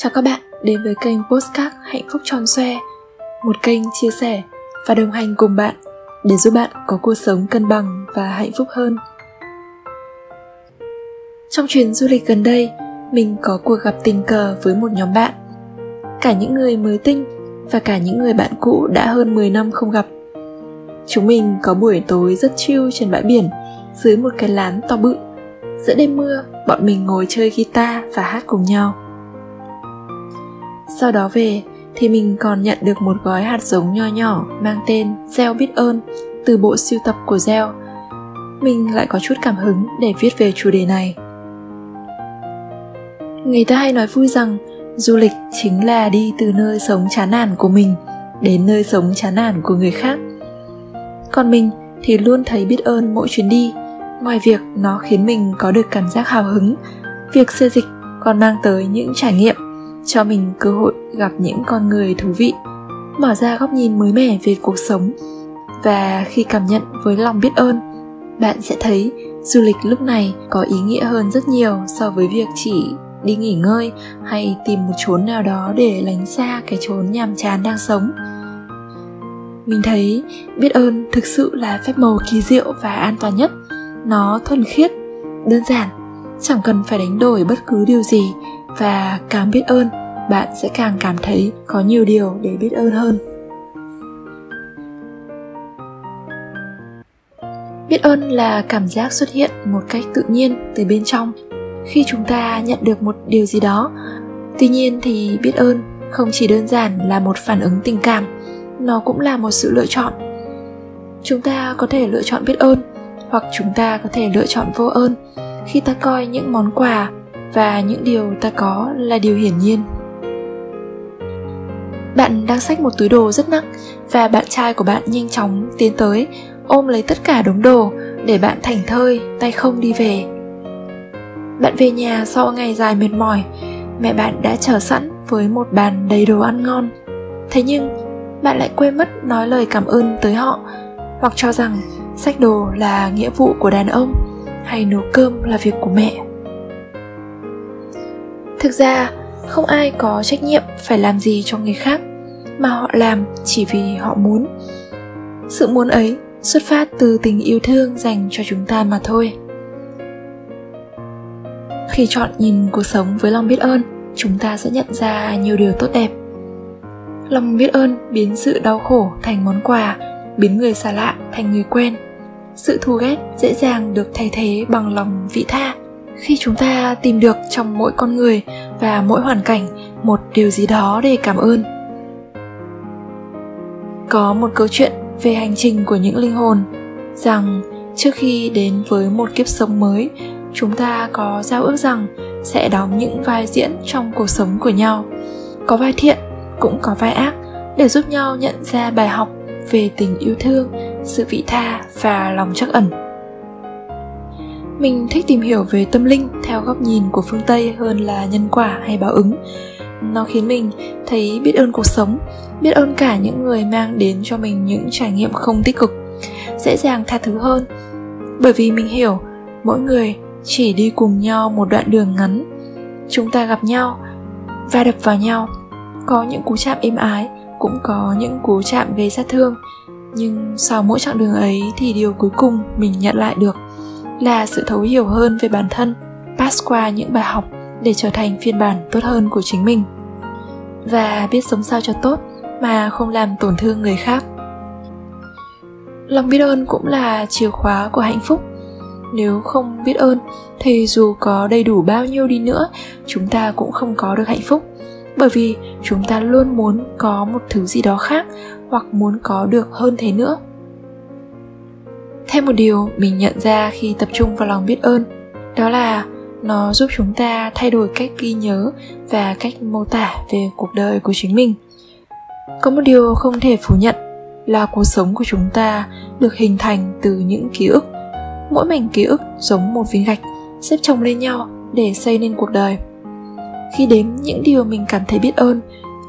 Chào các bạn đến với kênh Postcard Hạnh phúc tròn xoe. Một kênh chia sẻ và đồng hành cùng bạn để giúp bạn có cuộc sống cân bằng và hạnh phúc hơn. Trong chuyến du lịch gần đây, mình có cuộc gặp tình cờ với một nhóm bạn. Cả những người mới tinh và cả những người bạn cũ đã hơn 10 năm không gặp. Chúng mình có buổi tối rất chill trên bãi biển dưới một cái lán to bự. Giữa đêm mưa bọn mình ngồi chơi guitar và hát cùng nhau sau đó về, thì mình còn nhận được một gói hạt giống nho nhỏ mang tên gieo biết ơn từ bộ siêu tập của gieo mình lại có chút cảm hứng để viết về chủ đề này. Người ta hay nói vui rằng, du lịch chính là đi từ nơi sống chán nản của mình đến nơi sống chán nản của người khác. Còn mình thì luôn thấy biết ơn mỗi chuyến đi. Ngoài việc nó khiến mình có được cảm giác hào hứng, việc xê dịch còn mang tới những trải nghiệm cho mình cơ hội gặp những con người thú vị, mở ra góc nhìn mới mẻ về cuộc sống. Và khi cảm nhận với lòng biết ơn, bạn sẽ thấy du lịch lúc này có ý nghĩa hơn rất nhiều so với việc chỉ đi nghỉ ngơi hay tìm một chốn nào đó để lánh xa cái chốn nhàm chán đang sống. Mình thấy biết ơn thực sự là phép màu kỳ diệu và an toàn nhất. Nó thuần khiết, đơn giản, chẳng cần phải đánh đổi bất cứ điều gì và càng biết ơn bạn sẽ càng cảm thấy có nhiều điều để biết ơn hơn. Biết ơn là cảm giác xuất hiện một cách tự nhiên từ bên trong. Khi chúng ta nhận được một điều gì đó, tuy nhiên thì biết ơn không chỉ đơn giản là một phản ứng tình cảm, nó cũng là một sự lựa chọn. Chúng ta có thể lựa chọn biết ơn, hoặc chúng ta có thể lựa chọn vô ơn khi ta coi những món quà và những điều ta có là điều hiển nhiên bạn đang xách một túi đồ rất nặng và bạn trai của bạn nhanh chóng tiến tới, ôm lấy tất cả đống đồ để bạn thảnh thơi, tay không đi về. Bạn về nhà sau ngày dài mệt mỏi, mẹ bạn đã chờ sẵn với một bàn đầy đồ ăn ngon. Thế nhưng, bạn lại quên mất nói lời cảm ơn tới họ hoặc cho rằng sách đồ là nghĩa vụ của đàn ông hay nấu cơm là việc của mẹ. Thực ra, không ai có trách nhiệm phải làm gì cho người khác mà họ làm chỉ vì họ muốn. Sự muốn ấy xuất phát từ tình yêu thương dành cho chúng ta mà thôi. Khi chọn nhìn cuộc sống với lòng biết ơn, chúng ta sẽ nhận ra nhiều điều tốt đẹp. Lòng biết ơn biến sự đau khổ thành món quà, biến người xa lạ thành người quen. Sự thù ghét dễ dàng được thay thế bằng lòng vị tha. Khi chúng ta tìm được trong mỗi con người và mỗi hoàn cảnh một điều gì đó để cảm ơn có một câu chuyện về hành trình của những linh hồn, rằng trước khi đến với một kiếp sống mới, chúng ta có giao ước rằng sẽ đóng những vai diễn trong cuộc sống của nhau. Có vai thiện, cũng có vai ác, để giúp nhau nhận ra bài học về tình yêu thương, sự vị tha và lòng trắc ẩn. Mình thích tìm hiểu về tâm linh theo góc nhìn của phương tây hơn là nhân quả hay báo ứng nó khiến mình thấy biết ơn cuộc sống, biết ơn cả những người mang đến cho mình những trải nghiệm không tích cực, dễ dàng tha thứ hơn. Bởi vì mình hiểu, mỗi người chỉ đi cùng nhau một đoạn đường ngắn. Chúng ta gặp nhau, va đập vào nhau. Có những cú chạm êm ái, cũng có những cú chạm gây sát thương. Nhưng sau mỗi chặng đường ấy thì điều cuối cùng mình nhận lại được là sự thấu hiểu hơn về bản thân, pass qua những bài học để trở thành phiên bản tốt hơn của chính mình. Và biết sống sao cho tốt mà không làm tổn thương người khác. Lòng biết ơn cũng là chìa khóa của hạnh phúc. Nếu không biết ơn thì dù có đầy đủ bao nhiêu đi nữa, chúng ta cũng không có được hạnh phúc. Bởi vì chúng ta luôn muốn có một thứ gì đó khác hoặc muốn có được hơn thế nữa. Thêm một điều mình nhận ra khi tập trung vào lòng biết ơn, đó là nó giúp chúng ta thay đổi cách ghi nhớ và cách mô tả về cuộc đời của chính mình. Có một điều không thể phủ nhận là cuộc sống của chúng ta được hình thành từ những ký ức. Mỗi mảnh ký ức giống một viên gạch xếp chồng lên nhau để xây nên cuộc đời. Khi đếm những điều mình cảm thấy biết ơn,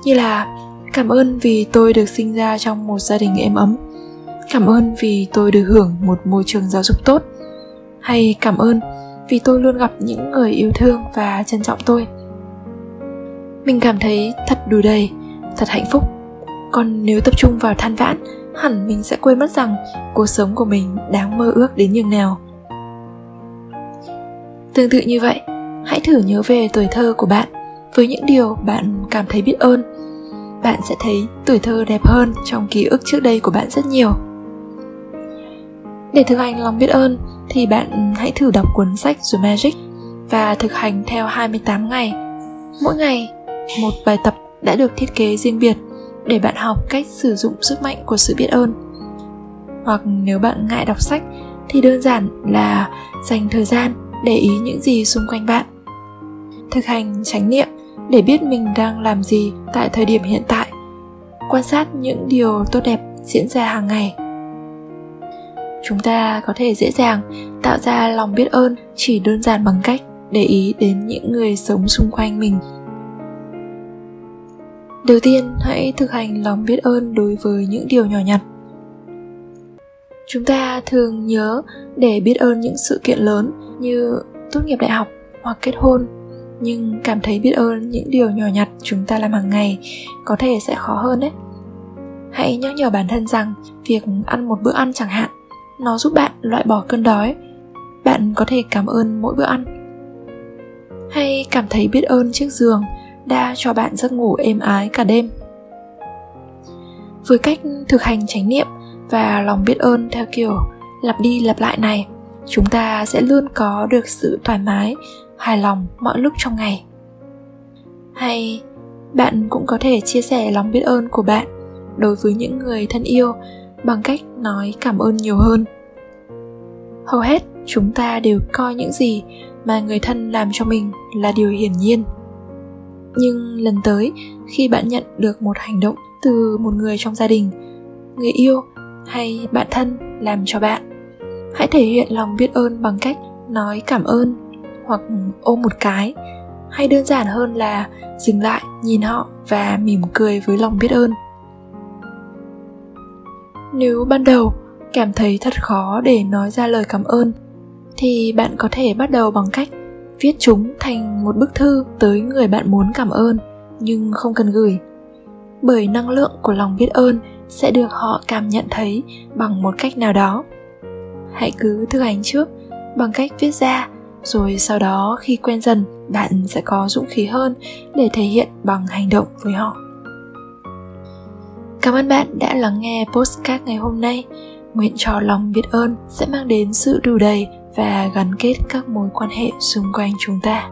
như là cảm ơn vì tôi được sinh ra trong một gia đình êm ấm, cảm ơn vì tôi được hưởng một môi trường giáo dục tốt, hay cảm ơn vì tôi luôn gặp những người yêu thương và trân trọng tôi. Mình cảm thấy thật đủ đầy, thật hạnh phúc. Còn nếu tập trung vào than vãn, hẳn mình sẽ quên mất rằng cuộc sống của mình đáng mơ ước đến nhường nào. Tương tự như vậy, hãy thử nhớ về tuổi thơ của bạn với những điều bạn cảm thấy biết ơn. Bạn sẽ thấy tuổi thơ đẹp hơn trong ký ức trước đây của bạn rất nhiều để thực hành lòng biết ơn thì bạn hãy thử đọc cuốn sách The Magic và thực hành theo 28 ngày. Mỗi ngày, một bài tập đã được thiết kế riêng biệt để bạn học cách sử dụng sức mạnh của sự biết ơn. Hoặc nếu bạn ngại đọc sách thì đơn giản là dành thời gian để ý những gì xung quanh bạn. Thực hành chánh niệm để biết mình đang làm gì tại thời điểm hiện tại. Quan sát những điều tốt đẹp diễn ra hàng ngày chúng ta có thể dễ dàng tạo ra lòng biết ơn chỉ đơn giản bằng cách để ý đến những người sống xung quanh mình. Đầu tiên, hãy thực hành lòng biết ơn đối với những điều nhỏ nhặt. Chúng ta thường nhớ để biết ơn những sự kiện lớn như tốt nghiệp đại học hoặc kết hôn, nhưng cảm thấy biết ơn những điều nhỏ nhặt chúng ta làm hàng ngày có thể sẽ khó hơn đấy. Hãy nhắc nhở bản thân rằng việc ăn một bữa ăn chẳng hạn nó giúp bạn loại bỏ cơn đói. Bạn có thể cảm ơn mỗi bữa ăn. Hay cảm thấy biết ơn chiếc giường đã cho bạn giấc ngủ êm ái cả đêm. Với cách thực hành chánh niệm và lòng biết ơn theo kiểu lặp đi lặp lại này, chúng ta sẽ luôn có được sự thoải mái, hài lòng mọi lúc trong ngày. Hay bạn cũng có thể chia sẻ lòng biết ơn của bạn đối với những người thân yêu bằng cách nói cảm ơn nhiều hơn. Hầu hết chúng ta đều coi những gì mà người thân làm cho mình là điều hiển nhiên. Nhưng lần tới, khi bạn nhận được một hành động từ một người trong gia đình, người yêu hay bạn thân làm cho bạn, hãy thể hiện lòng biết ơn bằng cách nói cảm ơn hoặc ôm một cái, hay đơn giản hơn là dừng lại, nhìn họ và mỉm cười với lòng biết ơn nếu ban đầu cảm thấy thật khó để nói ra lời cảm ơn, thì bạn có thể bắt đầu bằng cách viết chúng thành một bức thư tới người bạn muốn cảm ơn nhưng không cần gửi. Bởi năng lượng của lòng biết ơn sẽ được họ cảm nhận thấy bằng một cách nào đó. Hãy cứ thực hành trước bằng cách viết ra, rồi sau đó khi quen dần, bạn sẽ có dũng khí hơn để thể hiện bằng hành động với họ cảm ơn bạn đã lắng nghe postcard ngày hôm nay. Nguyện cho lòng biết ơn sẽ mang đến sự đủ đầy và gắn kết các mối quan hệ xung quanh chúng ta.